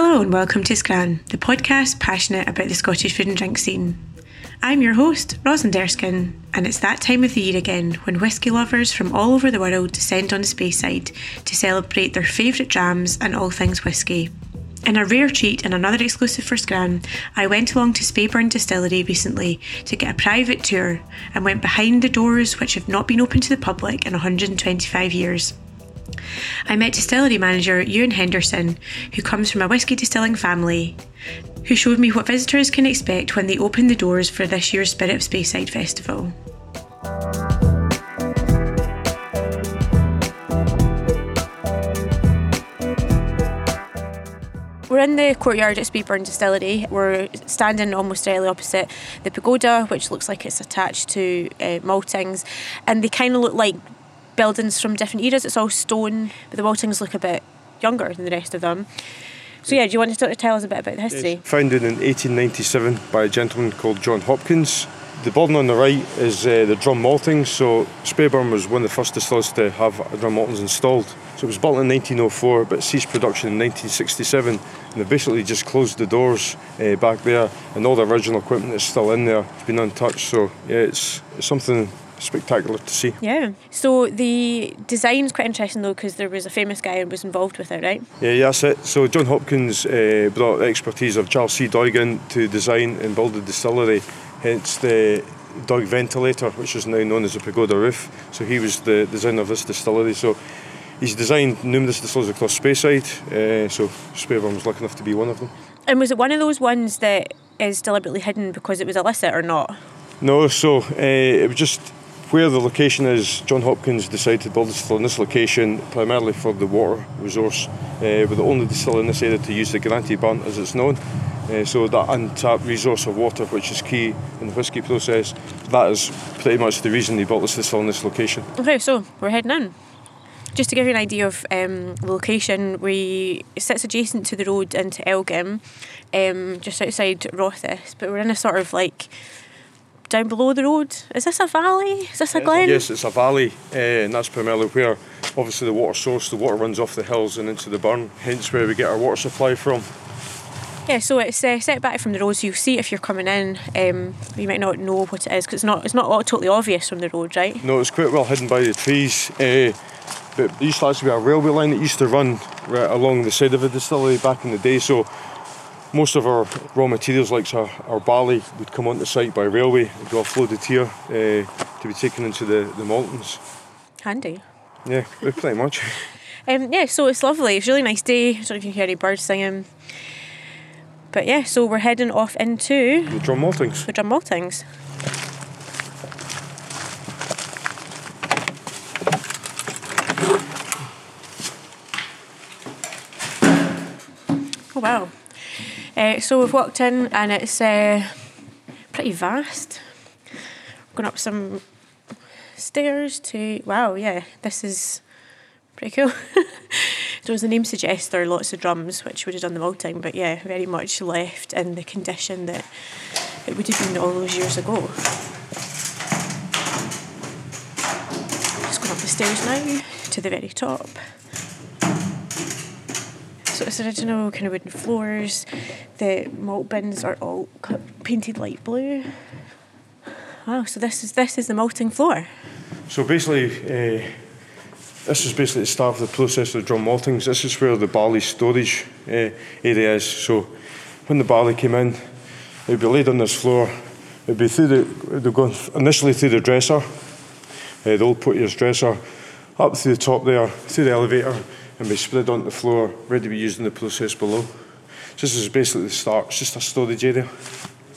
Hello and welcome to Scran, the podcast passionate about the Scottish food and drink scene. I'm your host, Rosalind Erskine, and it's that time of the year again when whisky lovers from all over the world descend on the Speyside to celebrate their favourite drams and all things whisky. In a rare treat and another exclusive for Scran, I went along to Speyburn Distillery recently to get a private tour and went behind the doors which have not been open to the public in 125 years. I met distillery manager Euan Henderson, who comes from a whisky distilling family, who showed me what visitors can expect when they open the doors for this year's Spirit of Speyside Festival. We're in the courtyard at Speyburn Distillery. We're standing almost directly opposite the pagoda, which looks like it's attached to uh, maltings, and they kind of look like buildings from different eras. It's all stone, but the maltings look a bit younger than the rest of them. So yeah, do you want to sort of tell us a bit about the history? Founded in 1897 by a gentleman called John Hopkins. The building on the right is uh, the drum maltings. So Speyburn was one of the first distillers to have drum maltings installed. So it was built in 1904, but ceased production in 1967. And they basically just closed the doors uh, back there, and all the original equipment is still in there. It's been untouched. So yeah, it's, it's something spectacular to see. Yeah. So the design's quite interesting though because there was a famous guy who was involved with it, right? Yeah, yeah, that's it. So John Hopkins uh, brought the expertise of Charles C. Doig to design and build the distillery, hence the Doig ventilator, which is now known as the Pagoda Roof. So he was the designer of this distillery. So he's designed numerous distilleries across Speyside, uh, so Speyburn was lucky enough to be one of them. And was it one of those ones that is deliberately hidden because it was illicit or not? No, so uh, it was just where the location is, John Hopkins decided to build a distillery in this location primarily for the water resource. Uh, we're the only distillery in this area to use the Granty Burn as it's known. Uh, so that untapped resource of water, which is key in the whisky process, that is pretty much the reason they built this distillery in this location. Okay, so we're heading in. Just to give you an idea of um, location, we it sits adjacent to the road into Elgin, um, just outside Rothes, but we're in a sort of like down below the road. Is this a valley? Is this a glen? Yes, it's a valley, uh, and that's primarily where, obviously, the water source, the water runs off the hills and into the burn, hence where we get our water supply from. Yeah, so it's uh, set back from the road, so you'll see if you're coming in. Um, you might not know what it is because it's not it's not totally obvious from the road, right? No, it's quite well hidden by the trees. Uh, but there used to actually be a railway line that used to run right along the side of the distillery back in the day. So most of our raw materials, like our, our barley, would come onto site by railway and be offloaded here uh, to be taken into the, the maltings. Handy. Yeah, pretty much. um, yeah, so it's lovely. It's a really nice day. I don't know if you can hear any birds singing. But yeah, so we're heading off into the drum maltings. The drum maltings. Oh wow. Uh, so we've walked in and it's uh, pretty vast. Going up some stairs to wow, yeah, this is pretty cool. so as the name suggests, there are lots of drums which would have done the malting, but yeah, very much left in the condition that it would have been all those years ago. Just going up the stairs now to the very top. So it's original kind of wooden floors. The malt bins are all painted light blue. Wow, so this is this is the malting floor. So basically, uh, this is basically the start of the process of the drum maltings. This is where the barley storage uh, area is. So when the barley came in, it would be laid on this floor. It would be through the, they'd go initially through the dresser, uh, the old putier's dresser, up through the top there, through the elevator, and be spread on the floor, ready to be used in the process below. So this is basically the start, it's just a storage area.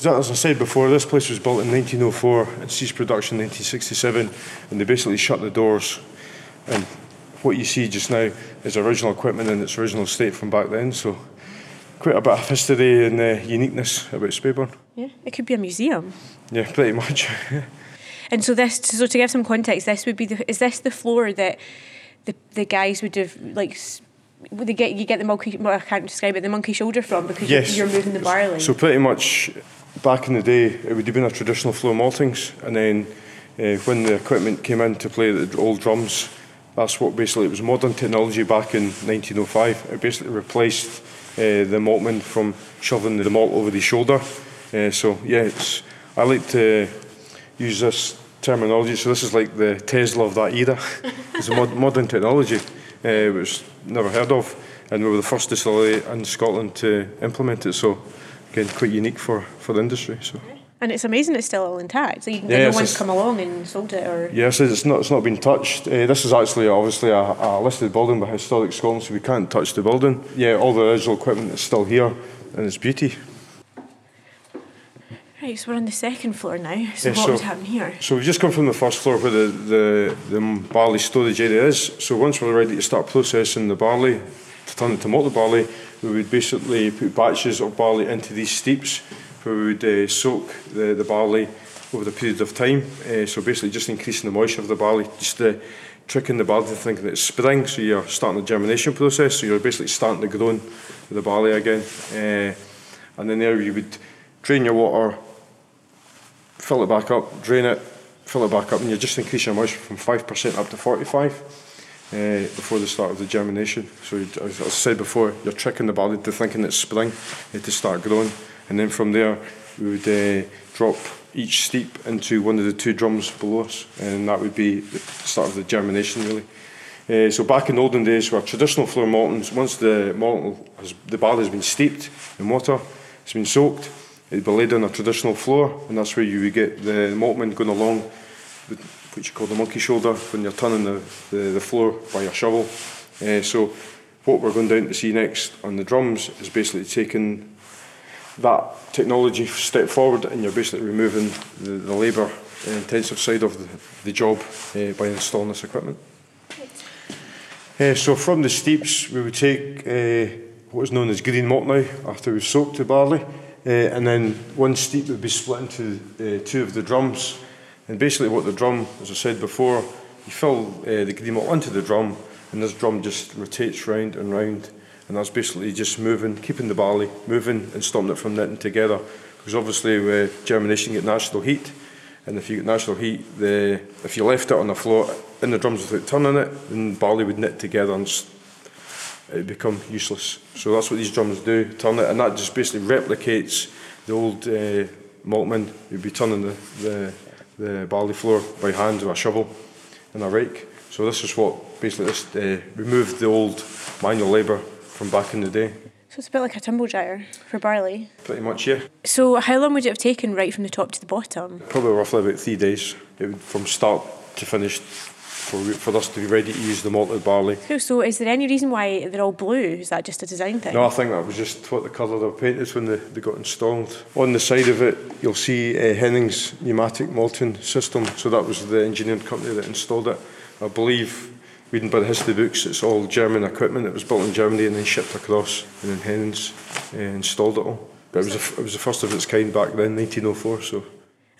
As I said before, this place was built in 1904 and ceased production in 1967, and they basically shut the doors. And what you see just now is original equipment in its original state from back then. So quite a bit of history and uh, uniqueness about Speyburn. Yeah, it could be a museum. Yeah, pretty much. and so this, so to give some context, this would be the, is this the floor that the the guys would have like would they get you get the monkey well, I can't describe it the monkey shoulder from because yes. you're, you're moving the barley. So pretty much back in the day it would have been a traditional floor maltings and then uh, when the equipment came in to play the old drums that's what basically it was modern technology back in 1905 it basically replaced uh, the maltman from shoving the malt over the shoulder. Uh, so yeah, it's, I like to use this terminology. So this is like the Tesla of that era. it's a mod- modern technology, uh, which never heard of, and we were the first distillery in Scotland to implement it. So again, quite unique for, for the industry. So. And it's amazing it's still all intact. So you, Yeah, no one's come along and sold it or. Yes, it's not. It's not been touched. Uh, this is actually obviously a, a listed building by Historic Scotland, so we can't touch the building. Yeah, all the original equipment is still here, and it's beauty. Right, so we're on the second floor now. So Yeah, what so- would happen here? So we've just come from the first floor where the, the, the barley storage area is. So once we're ready to start processing the barley, to turn it to malted barley, we would basically put batches of barley into these steeps where we would uh, soak the, the barley over the period of time. Uh, so basically just increasing the moisture of the barley, just uh, tricking the barley to thinking it's spring. So you're starting the germination process. So you're basically starting the growing of the barley again. Uh, and then there you would drain your water, fill it back up, drain it, fill it back up, and you just increase your moisture from 5% up to 45 uh, before the start of the germination. So, as I said before, you're tricking the barley to thinking it's spring uh, to start growing, and then from there, we would uh, drop each steep into one of the two drums below us, and that would be the start of the germination, really. Uh, so back in olden days, where traditional flour maltings, once the malt has, the barley has been steeped in water, it's been soaked, it'd be laid on a traditional floor, and that's where you would get the maltman going along what you call the monkey shoulder when you're turning the, the, the floor by a shovel. Uh, so what we're going down to see next on the drums is basically taking that technology step forward and you're basically removing the, the labour intensive side of the, the job uh, by installing this equipment. Uh, so from the steeps we would take uh, what is known as green malt now after we've soaked the barley uh, and then one steep would be split into uh, two of the drums. And basically what the drum, as I said before, you fill uh, the green malt into the drum and this drum just rotates round and round. And that's basically just moving, keeping the barley moving and stopping it from knitting together. Because obviously with germination you get natural heat. And if you get natural heat, the if you left it on the floor in the drums without turning it, then barley would knit together and it would become useless. So that's what these drums do, turn it, and that just basically replicates the old uh, maltman who'd be turning the, the, the barley floor by hand with a shovel and a rake. So this is what basically this uh, removed the old manual labour from back in the day. So it's a bit like a tumble dryer for barley. Pretty much, yeah. So how long would it have taken right from the top to the bottom? Probably roughly about three days it would, from start to finish for, for us to be ready to use the malted barley. Cool. So is there any reason why they're all blue? Is that just a design thing? No, I think that was just what the colour they were painted when they, they got installed. On the side of it, you'll see uh, Henning's pneumatic malting system. So that was the engineering company that installed it. I believe, reading by the history books, it's all German equipment. It was built in Germany and then shipped across, and then Henning's uh, installed it all. But it was, a, it was the first of its kind back then, 1904. So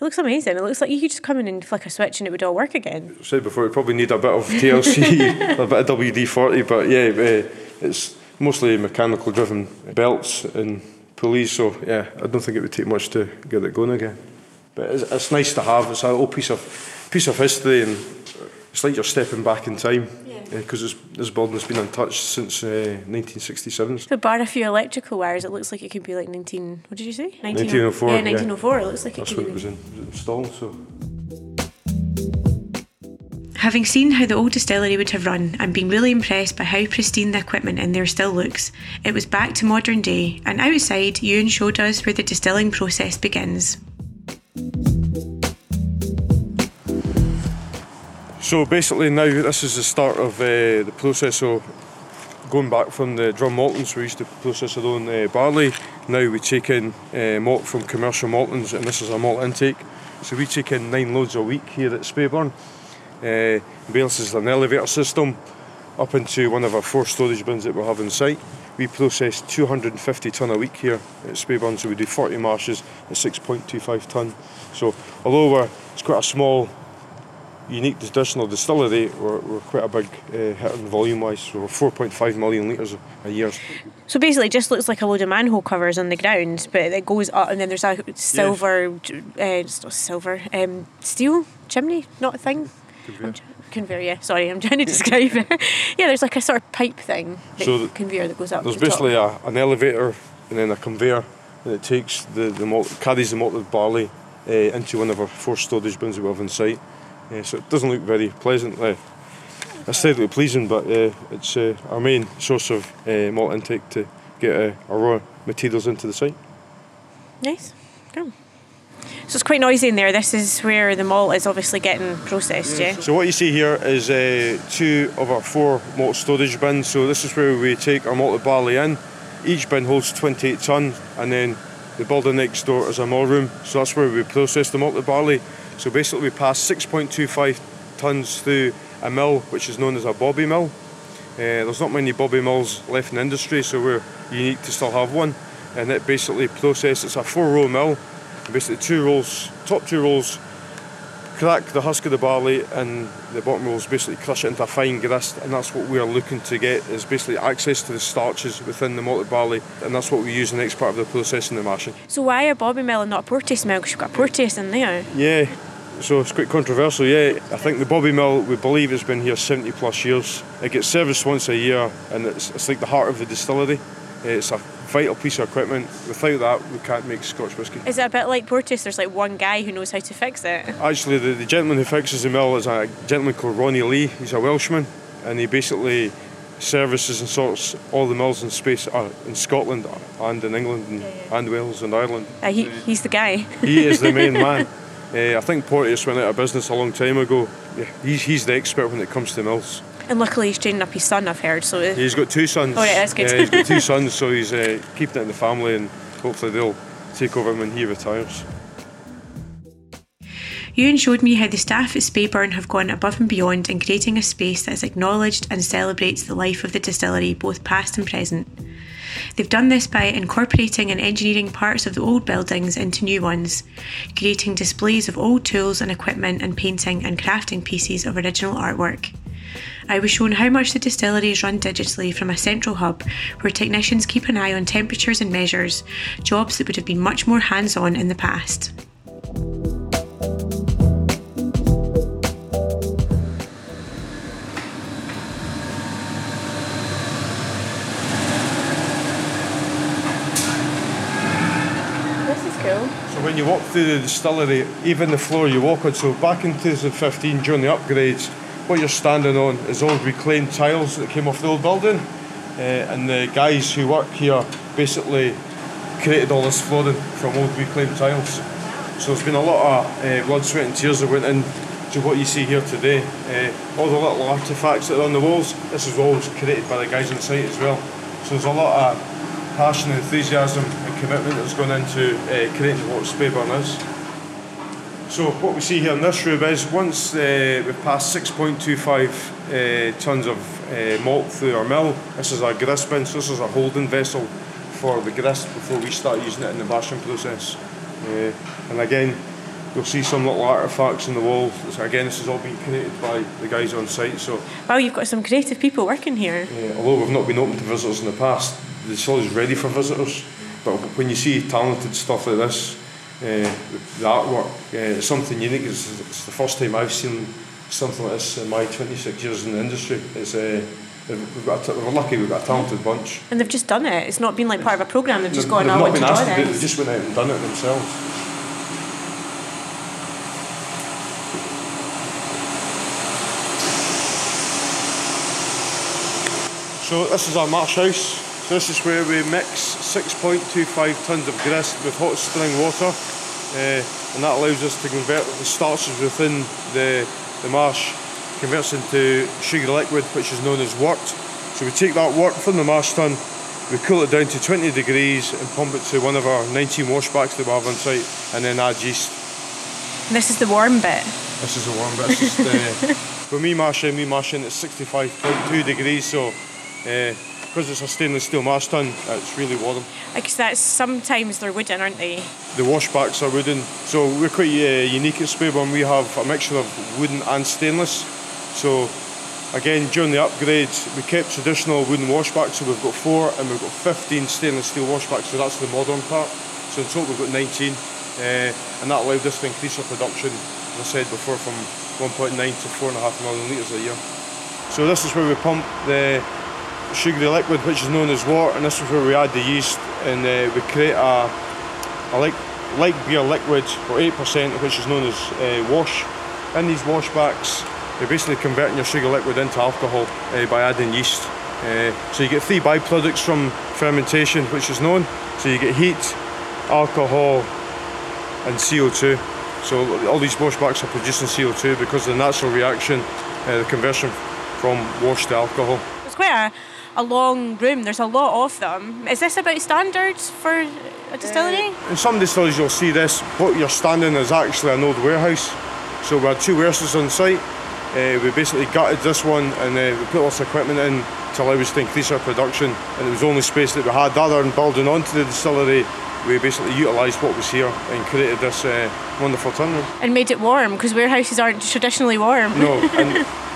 It looks amazing. It looks like you could just come in and flick a switch and it would all work again. I said before, we probably need a bit of TLC, a bit of WD-40, but yeah, uh, it's mostly mechanical driven belts and pulleys, so yeah, I don't think it would take much to get it going again. But it's, it's nice to have, it's a little piece of, piece of history and it's like you're stepping back in time because this building has been untouched since uh, 1967. So bar a few electrical wires, it looks like it could be like 19, what did you say? 1904, Yeah, yeah. 1904. It looks like That's it what could it was, be. in, was installed, so... Having seen how the old distillery would have run and been really impressed by how pristine the equipment in there still looks, it was back to modern day and outside Euan showed us where the distilling process begins. So basically now this is the start of uh, the process of going back from the drum maltings we used to process our own uh, barley. Now we take in uh, malt from commercial maltings and this is our malt intake. So we take in nine loads a week here at Speyburn. Uh, Bales is an elevator system up into one of our four storage bins that we have in site. We process 250 tonne a week here at Speyburn, so we do 40 mashes at 6.25 tonne. So although we're, it's quite a small unique traditional distillery, we're, we're quite a big uh, hit in volume wise. So we're 4.5 million litres a year. So basically, it just looks like a load of manhole covers on the ground, but it goes up, and then there's a silver, uh, it's silver, um, steel chimney, not a thing. It. conveyor. Yeah, sorry, I'm trying to describe it. yeah, there's like a sort of pipe thing, that So the- conveyor that goes up. There's the basically a, an elevator and then a conveyor and it takes the, the malt, carries the malted barley uh, into one of our four storage bins that we have on site. Uh, so it doesn't look very pleasant. Uh, aesthetically pleasing, but uh, it's uh, our main source of uh, malt intake to get uh, our raw materials into the site. Nice. Cool. So it's quite noisy in there. This is where the malt is obviously getting processed, yeah? So what you see here is uh, two of our four malt storage bins. So this is where we take our malted barley in. Each bin holds 28 tonne, and then the building next door is a mill room. So that's where we process the malted barley. So basically, we pass 6.25 tonnes through a mill, which is known as a Boby mill. Uh, there's not many Boby mills left in the industry, so we're unique to still have one. And it basically processes. It's a four-row mill. Basically, two rolls, top two rolls crack the husk of the barley and the bottom rolls basically crush it into a fine grist and that's what we are looking to get is basically access to the starches within the malted barley and that's what we use in the next part of the process in the mashing. So why a Boby mill and not a Porteous mill? Because you've got Porteous in there. Yeah, so it's quite controversial, yeah. I think the Boby Mill, we believe, has been here 70 plus years. It gets serviced once a year and it's, it's like the heart of the distillery. It's a vital piece of equipment. Without that, we can't make Scotch whisky. Is it a bit like Porteous? There's like one guy who knows how to fix it. Actually, the, the gentleman who fixes the mill is a gentleman called Ronnie Lee. He's a Welshman, and he basically services and sorts all the mills in space uh, in Scotland and in England and, and Wales and Ireland. Uh, he, he's the guy. He is the main man. Uh, I think Porteous went out of business a long time ago. Yeah, he's, he's the expert when it comes to mills. And luckily he's training up his son, I've heard. So uh, He's got two sons. Oh, right, that's good. Yeah, he's got two sons, so he's uh, keeping it in the family, and hopefully they'll take over when he retires. Euan showed me how the staff at Speyburn have gone above and beyond in creating a space that is acknowledged and celebrates the life of the distillery, both past and present. They've done this by incorporating and engineering parts of the old buildings into new ones, creating displays of old tools and equipment, and painting and crafting pieces of original artwork. I was shown how much the distillery is run digitally from a central hub where technicians keep an eye on temperatures and measures, jobs that would have been much more hands on in the past. This is cool. So when you walk through the distillery, even the floor you walk on, so back in 2015 during the upgrades, what you're standing on is old reclaimed tiles that came off the old building. Uh, and the guys who work here basically created all this flooring from old reclaimed tiles. So there's been a lot of uh, blood, sweat and tears that went into what you see here today. Uh, all the little artefacts that are on the walls, this is all created by the guys on site as well. So there's a lot of passion, enthusiasm and commitment that's gone into creating what Speyburn is. So what we see here in this room is once uh, we've passed 6.25 uh, tonnes of uh, malt through our mill, this is our grist bin, so this is a holding vessel for the grist before we start using it in the bashing process. Uh, and again, you'll see some little artefacts in the wall. So again, this has all been created by the guys on site. So Wow, you've got some creative people working here. although we've not been open to visitors in the past, the is ready for visitors. But when you see talented stuff like this, the artwork, uh, something unique. It's, it's the first time I've seen something like this in my 26 years in the industry. It's uh, we've got a, we're lucky we've got a talented bunch. And they've just done it. It's not been like part of a programme, they've just They've- gone, they've I want to been draw asked to do it, this. They just went out and done it themselves. So this is our mash house. So this is where we mix 6.25 tonnes of grist with hot spring water, uh, and that allows us to convert the starches within the, the mash, converts into sugar liquid, which is known as wort. So we take that wort from the mash tun, we cool it down to 20 degrees and pump it to one of our 19 washbacks that we have on site, and then add yeast. This is the warm bit. This is the warm bit. This is the, when we mash in, we mash in at 65.2 degrees, so uh, because it's a stainless steel mash tun, it's really warm. Because that's sometimes they're wooden, aren't they? The washbacks are wooden, so we're quite uh, unique at Speyburn. We have a mixture of wooden and stainless. So again, during the upgrades, we kept traditional wooden washbacks, so we've got four, and we've got 15 stainless steel washbacks, so that's the modern part. So in total we've got 19, uh, and that allowed us to increase our production as I said before, from 1.9 to 4.5 million litres a year. So this is where we pump the sugary liquid, which is known as wort, and this is where we add the yeast, and uh, we create a, a like, light beer liquid for 8%, which is known as uh, wash. In these washbacks, you're basically converting your sugar liquid into alcohol uh, by adding yeast. Uh, so you get three byproducts from fermentation, which is known. So you get heat, alcohol, and CO2. So all these washbacks are producing CO2 because of the natural reaction, uh, the conversion from wash to alcohol. It's quite a long room. There's a lot of them. Is this about standards for a distillery? Uh, in some distilleries, you'll see this. What you're standing is actually an old warehouse. So we had two warehouses on site. Uh, we basically gutted this one and uh, we put all this equipment in to allow us to increase our production. And it was the only space that we had. Rather than building onto the distillery, we basically utilised what was here and created this uh, wonderful room. And made it warm because warehouses aren't traditionally warm. No, and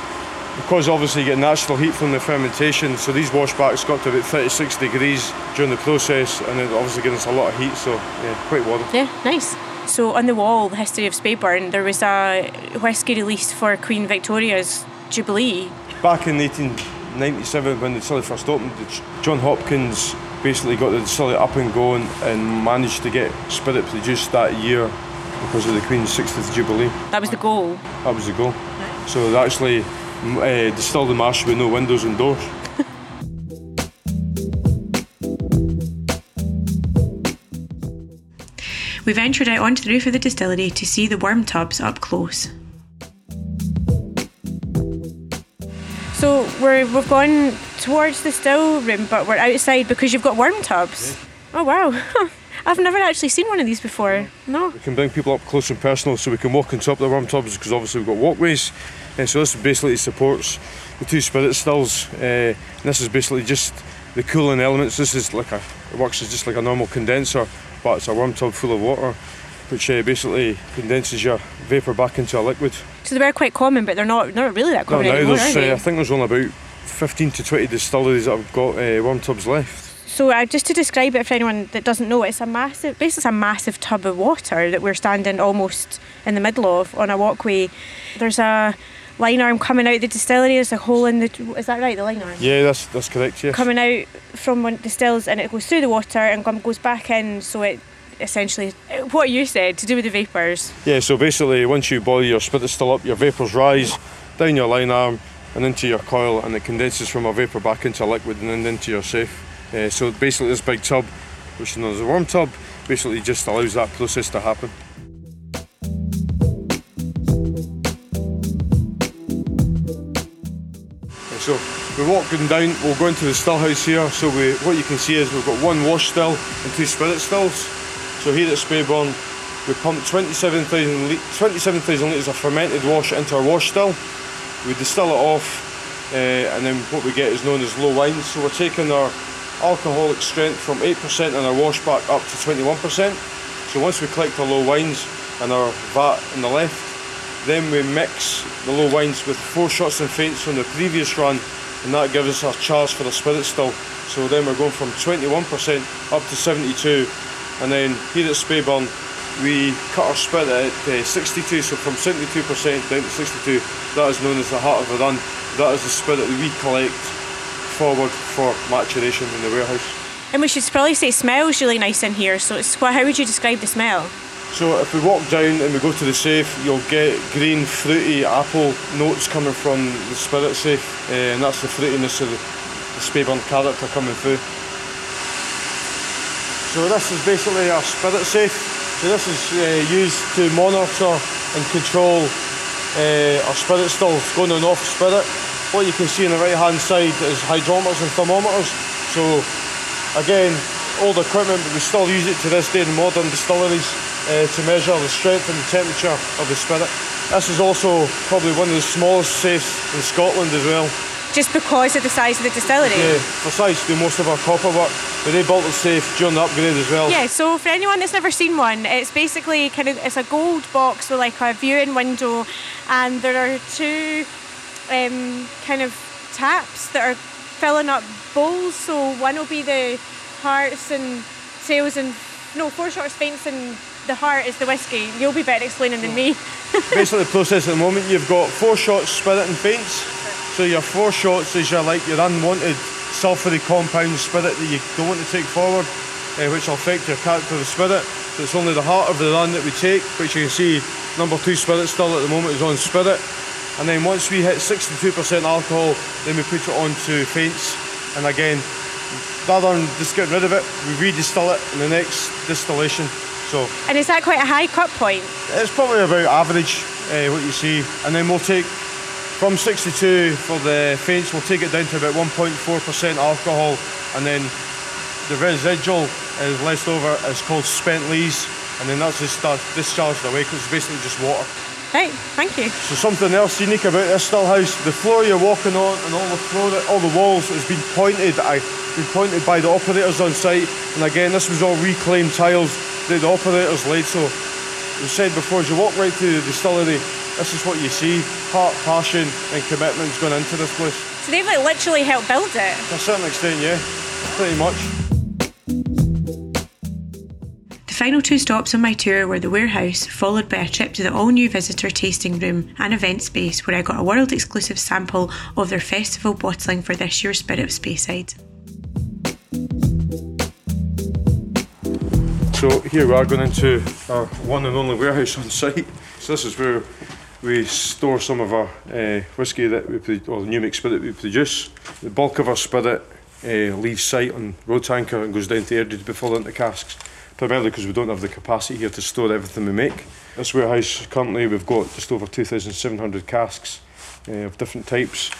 because obviously you get natural heat from the fermentation, so these washbacks got to about 36 degrees during the process, and it obviously gives us a lot of heat, so yeah, quite warm. Yeah, nice. So on the wall, the history of Speyburn, there was a whisky released for Queen Victoria's Jubilee. Back in 1897, when the distillery first opened, John Hopkins basically got the distillery up and going and managed to get spirit produced that year because of the Queen's 60th Jubilee. That was the goal. That was the goal. So actually uh, distilled the mash with no windows and doors. we ventured out onto the roof of the distillery to see the worm tubs up close. So we're, we've gone towards the still room, but we're outside because you've got worm tubs. Yeah. Oh wow! I've never actually seen one of these before. No. We can bring people up close and personal, so we can walk on top of the worm tubs because obviously we've got walkways, and so this basically supports the two spirit stills. Uh, this is basically just the cooling elements. This is like a it works as just like a normal condenser, but it's a worm tub full of water, which uh, basically condenses your vapor back into a liquid. So they were quite common, but they're not not really that common no, now anymore, there's, uh, I think there's only about 15 to 20 distilleries that have got uh, worm tubs left. So uh, just to describe it for anyone that doesn't know, it's a massive, basically it's a massive tub of water that we're standing almost in the middle of on a walkway. There's a lyne arm coming out the distillery. There's a hole in the. Is that right? The lyne arm. Yeah, that's that's correct. Yes. Coming out from one distills and it goes through the water and goes back in, so it essentially what you said to do with the vapours. Yeah, so basically once you boil your spirit still up, your vapours rise down your lyne arm and into your coil and it condenses from a vapour back into a liquid and then into your safe. Uh, so basically this big tub, which is known as a worm tub, basically just allows that process to happen. So we're walking down, we'll go into the still house here. So we, what you can see is we've got one wash still and two spirit stills. So here at Speyburn, we pump 27,000 27, litres of fermented wash into our wash still. We distill it off uh, and then what we get is known as low wines. So we're taking our alcoholic strength from 8% in our wash back up to 21%. So once we collect our low wines and our vat on the left, then we mix the low wines with foreshots and feints from the previous run and that gives us our charge for the spirit still. So then we're going from 21% up to 72 and then here at Speyburn we cut our spirit at uh, 62 so from 72% down to 62 that is known as the heart of the run. That is the spirit that we collect forward for maturation in the warehouse. And we should probably say smells really nice in here. So it's how would you describe the smell? So if we walk down and we go to the safe, you'll get green, fruity apple notes coming from the spirit safe, uh, and that's the fruitiness of the, the Speyburn character coming through. So this is basically our spirit safe. So this is uh, used to monitor and control uh, our spirit stills going on off spirit what you can see on the right hand side is hydrometers and thermometers. So again, old equipment, but we still use it to this day in modern distilleries uh, to measure the strength and the temperature of the spirit. This is also probably one of the smallest safes in Scotland as well. Just because of the size of the distillery? Yeah, for size do most of our copper work. But they built the safe during the upgrade as well. Yeah, so for anyone that's never seen one, it's basically kind of it's a gold box with like a viewing window and there are two um, kind of taps that are filling up bowls. So one will be the hearts and tails and no foreshots feints and the heart is the whiskey. You'll be better explaining than me. basically the process at the moment, you've got foreshots, spirit and feints. So your foreshots is your like your unwanted sulphury compound spirit that you don't want to take forward, uh, which will affect your character of spirit. So it's only the heart of the run that we take, which you can see number two spirit still at the moment is on spirit. And then once we hit 62% alcohol, then we put it on to feints. And again, rather than just getting rid of it, we redistill it in the next distillation. So And is that quite a high cut point? it's probably about average uh, what you see. And then we'll take from 62 for the feints, we'll take it down to about 1.4% alcohol, and then the residual is left over is called spent lees, and then that's just uh, discharged away because it's basically just water. Right, thank you. So something else unique about this still house, the floor you're walking on and all the floor, all the walls has been pointed, I, been pointed by the operators on site. And again, this was all reclaimed tiles that the operators laid. So we said before, as you walk right through the distillery, this is what you see: heart, passion, and commitment's gone into this place. So they've like literally helped build it. To a certain extent, yeah, pretty much. The final two stops on my tour were the warehouse, followed by a trip to the all new visitor tasting room and event space where I got a world exclusive sample of their festival bottling for this year's Spirit of Speyside. So here we are going into our one and only warehouse on site. So this is where we store some of our uh, whisky that we pro- or the new make spirit we produce. The bulk of our spirit uh, leaves site on road tanker and goes down to Airdrie to be filled into casks. Primarily because we don't have the capacity here to store everything we make. This warehouse currently we've got just over 2,700 casks uh, of different types.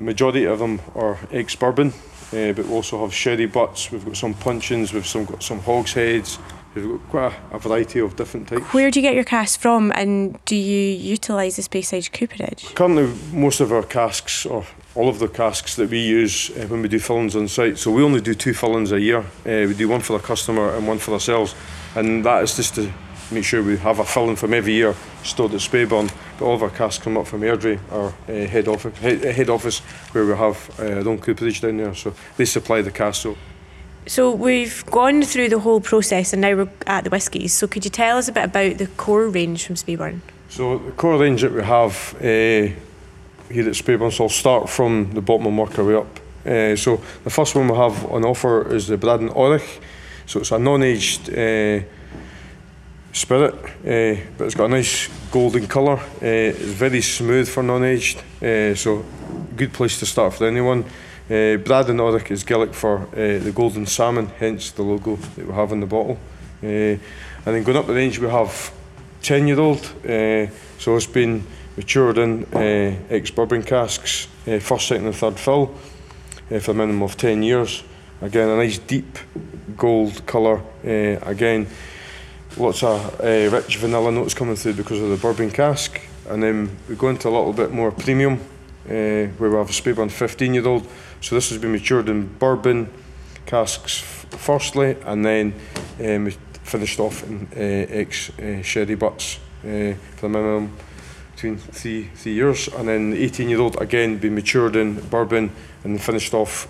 Majority of them are ex bourbon, uh, but we also have sherry butts. We've got some puncheons. We've some got some hogsheads. We've got quite a, a variety of different types. Where do you get your casks from and do you utilise the Speyside cooperage? Currently, most of our casks, or all of the casks that we use uh, when we do fillings on site, so we only do two fillings a year. Uh, we do one for the customer and one for ourselves, and that is just to make sure we have a filling from every year stored at Speyburn. But all of our casks come up from Airdrie, our uh, head office, head, head office, where we have uh, our own cooperage down there. So they supply the casks. So we've gone through the whole process and now we're at the whiskies. So could you tell us a bit about the core range from Speyburn? So the core range that we have uh, here at Speyburn, so I'll start from the bottom and work our way up. Uh, so the first one we have on offer is the Bradan Orach. So it's a non-aged uh, spirit, uh, but it's got a nice golden colour. Uh, it's very smooth for non-aged, uh, so good place to start for anyone. Uh, Bradan Orach is Gaelic for the golden salmon, hence the logo that we have on the bottle. And then going up the range, we have 10 year old, uh, so it's been matured in uh, ex bourbon casks, first, second, and third fill for a minimum of 10 years. Again, a nice deep gold colour. Again, lots of uh, rich vanilla notes coming through because of the bourbon cask. And then we go into a little bit more premium, uh, where we have a Speyburn 15 year old. So this has been matured in bourbon casks firstly, and then um, finished off in uh, ex uh, sherry butts uh, for a minimum between three three years, and then the 18 year old again been matured in bourbon and finished off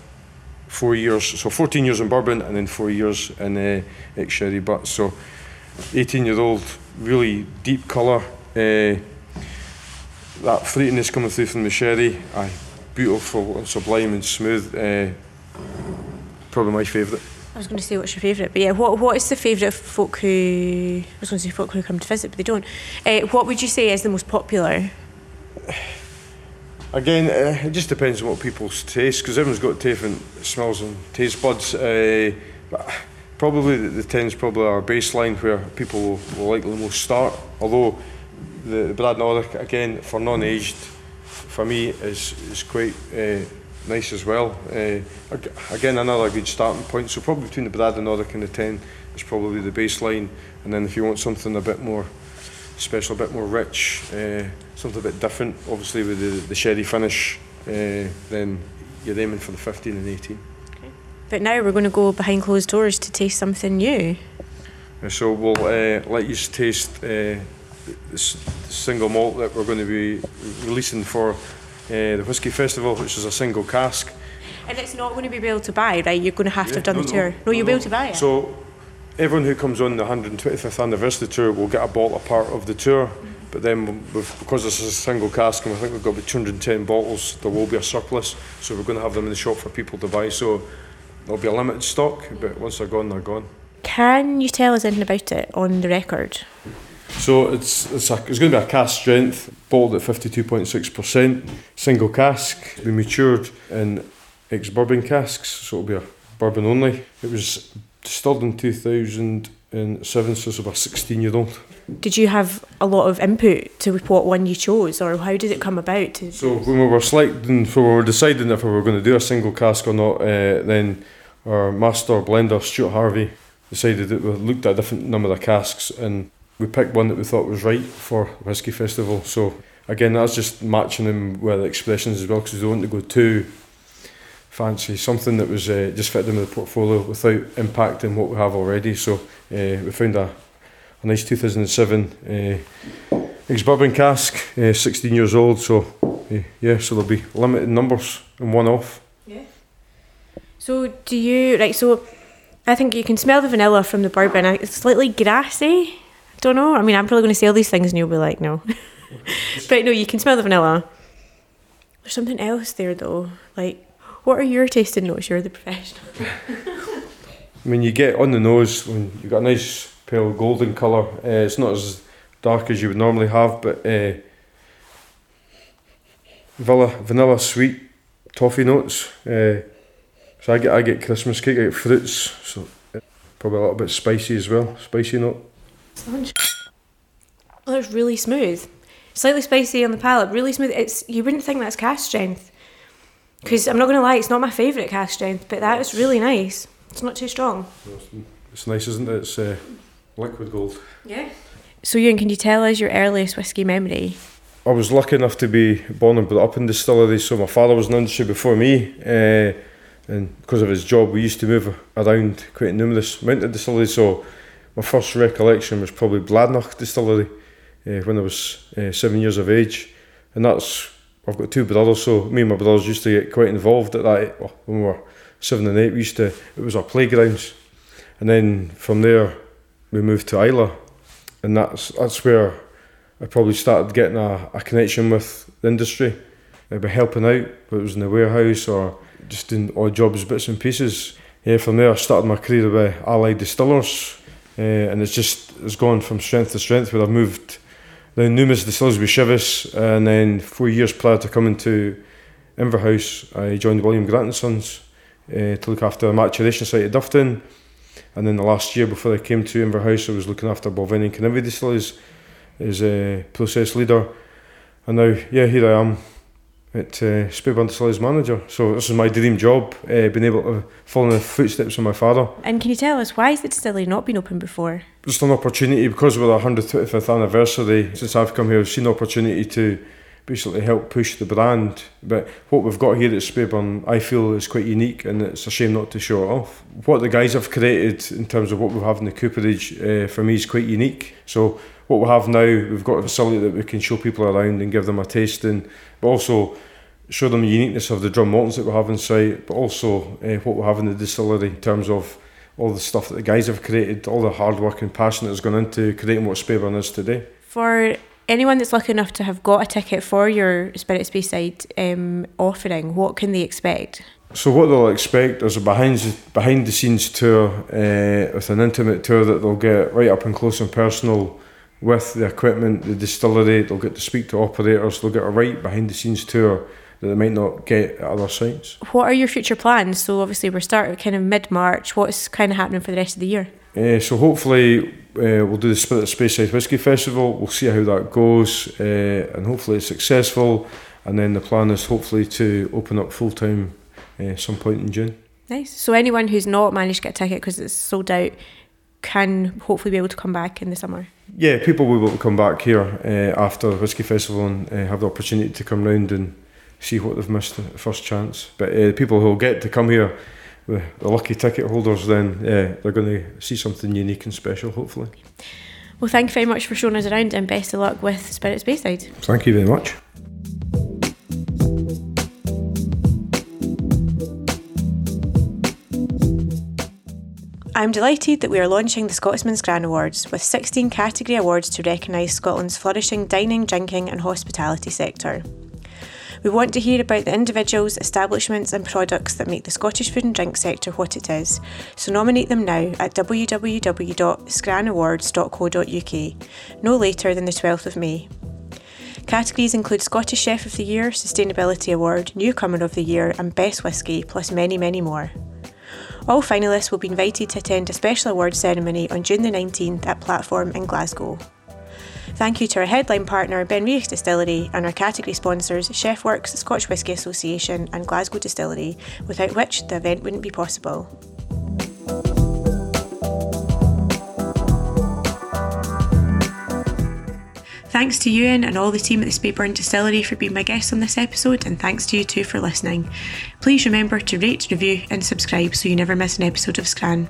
four years. So 14 years in bourbon and then four years in uh, ex sherry butts. So 18 year old, really deep colour. Uh, that fruitiness coming through from the sherry, aye, beautiful and sublime and smooth. Uh, probably my favourite. I was going to say what's your favourite, but yeah, what what is the favourite of folk who I was going to say folk who come to visit, but they don't. Uh, what would you say is the most popular? Again, uh, it just depends on what people's taste, because everyone's got different smells and taste buds. Uh, but probably the, the 10's probably our baseline where people will, will likely most start. Although the, the Bradan Orach, again, for non-aged, for me is is quite uh, nice as well. Uh, again, another good starting point. So probably between the Brad and Nordic and the 10 is probably the baseline. And then if you want something a bit more special, a bit more rich, uh, something a bit different, obviously with the, the sherry finish, then you're aiming for the 15 and 18. But now we're going to go behind closed doors to taste something new. So we'll uh, let you taste uh, this single malt that we're going to be releasing for uh, the Whisky Festival, which is a single cask. And it's not going to be able to buy, right? You're going to have to have done no, the tour. No, no, you'll be able to buy it. So everyone who comes on the 125th anniversary tour will get a bottle a part of the tour. But then, because this is a single cask, and I think we've got about 210 bottles, there will be a surplus. So we're going to have them in the shop for people to buy. So there'll be a limited stock, but once they're gone, they're gone. Can you tell us anything about it on the record? So it's it's, a, it's going to be a cask strength, bottled at 52.6%, single cask, be matured in ex bourbon casks, so it'll be a bourbon only. It was distilled in 2007, so it's about 16 year old. Did you have a lot of input to what one you chose, or how did it come about? To... So when we were selecting, so we were deciding if we were going to do a single cask or not, uh, then our master blender Stuart Harvey decided that we looked at a different number of casks and we picked one that we thought was right for the Whisky Festival. So again, that's just matching them with expressions as well because we don't want to go too fancy. Something that was uh, just fit in with the portfolio without impacting what we have already. So uh, we found a, a nice 2007 uh, ex-bourbon cask, uh, 16 years old. So uh, yeah, so there'll be limited numbers and one off. Yeah. So do you right? So I think you can smell the vanilla from the bourbon. It's slightly grassy. I don't know. I mean, I'm probably going to say all these things and you'll be like, no. but no, you can smell the vanilla. There's something else there though. Like, what are your tasting notes? You're the professional. I mean, you get on the nose when you got a nice pale golden colour. Uh, it's not as dark as you would normally have, but uh, vanilla, vanilla sweet toffee notes. Uh, so I get I get Christmas cake, I get fruits, so probably a little bit spicy as well, spicy note. Oh, that's really smooth. Slightly spicy on the palate, really smooth. It's you wouldn't think that's cask strength. Because I'm not going to lie, it's not my favourite cask strength, but that is really nice. It's not too strong. It's nice, isn't it? It's uh, liquid gold. Yeah. So, Euan, can you tell us your earliest whisky memory? I was lucky enough to be born and brought up in distilleries, so my father was in the industry before me. Uh, and because of his job, we used to move around quite numerous mountain distilleries. So, my first recollection was probably Bladnoch Distillery uh, when I was uh, seven years of age, and that's I've got two brothers, so me and my brothers used to get quite involved at that. Well, when we were seven and eight, we used to it was our playgrounds, and then from there we moved to Islay, and that's that's where I probably started getting a, a connection with the industry. I'd be helping out, whether it was in the warehouse or just doing odd jobs, bits and pieces. Yeah, from there I started my career with Allied Distillers uh, and it's just it's gone from strength to strength where I've moved the numerous distilleries with Chivas and then four years prior to coming to Inverhouse I joined William Grant and Sons uh, to look after a maturation site at Dufftown and then the last year before I came to Inverhouse I was looking after Balvenie and Kininvie distilleries as a process leader. And now yeah here I am at uh, Speyburn Distilleries manager. So this is my dream job, uh, being able to follow in the footsteps of my father. And can you tell us why has the distillery not been open before? Just an opportunity because of our 125th anniversary. Since I've come here, I've seen an opportunity to basically help push the brand. But what we've got here at Speyburn, I feel is quite unique, and it's a shame not to show it off. What the guys have created in terms of what we have in the cooperage, uh, for me, is quite unique. So what we have now, we've got a facility that we can show people around and give them a tasting, but also show them the uniqueness of the drum maltings that we have in inside, but also uh, what we have in the distillery in terms of all the stuff that the guys have created, all the hard work and passion that's gone into creating what Speyburn is today. For anyone that's lucky enough to have got a ticket for your Spirit Speyside um, offering, what can they expect? So what they'll expect is a behind behind the scenes tour uh, with an intimate tour that they'll get right up and close and personal with the equipment, the distillery. They'll get to speak to operators. They'll get a right behind the scenes tour that they might not get at other sites. What are your future plans? So obviously we're starting kind of mid March. What's kind of happening for the rest of the year? Uh, so hopefully uh, we'll do the Spirit Speyside Whisky Festival. We'll see how that goes, uh, and hopefully it's successful. And then the plan is hopefully to open up full time uh, some point in June. Nice. So anyone who's not managed to get a ticket because it's sold out can hopefully be able to come back in the summer. Yeah, people will be able to come back here uh, after the Whisky Festival and uh, have the opportunity to come round and see what they've missed the first chance. But uh, people who get to come here, the, the lucky ticket holders, then uh, they're going to see something unique and special, hopefully. Well, thank you very much for showing us around and best of luck with Spirit Speyside. Thank you very much. I'm delighted that we are launching the Scotsman's Scran Awards with 16 category awards to recognise Scotland's flourishing dining, drinking, and hospitality sector. We want to hear about the individuals, establishments, and products that make the Scottish food and drink sector what it is, so nominate them now at www.scranawards.co.uk, no later than the 12th of May. Categories include Scottish Chef of the Year, Sustainability Award, Newcomer of the Year, and Best Whisky, plus many, many more. All finalists will be invited to attend a special awards ceremony on June the 19th at Platform in Glasgow. Thank you to our headline partner, Benriach Distillery, and our category sponsors, Chefworks, Scotch Whisky Association, and Glasgow Distillery, without which the event wouldn't be possible. Thanks to Euan and all the team at the Speyburn Distillery for being my guests on this episode, and thanks to you too for listening. Please remember to rate, review, and subscribe so you never miss an episode of Scran.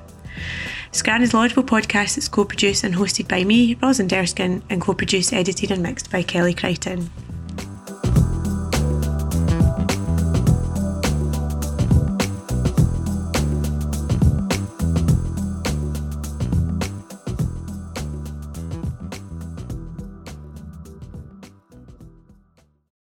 Scran is a laudable podcast that's co produced and hosted by me, Rosalind Erskine, and co produced, edited, and mixed by Kelly Crichton.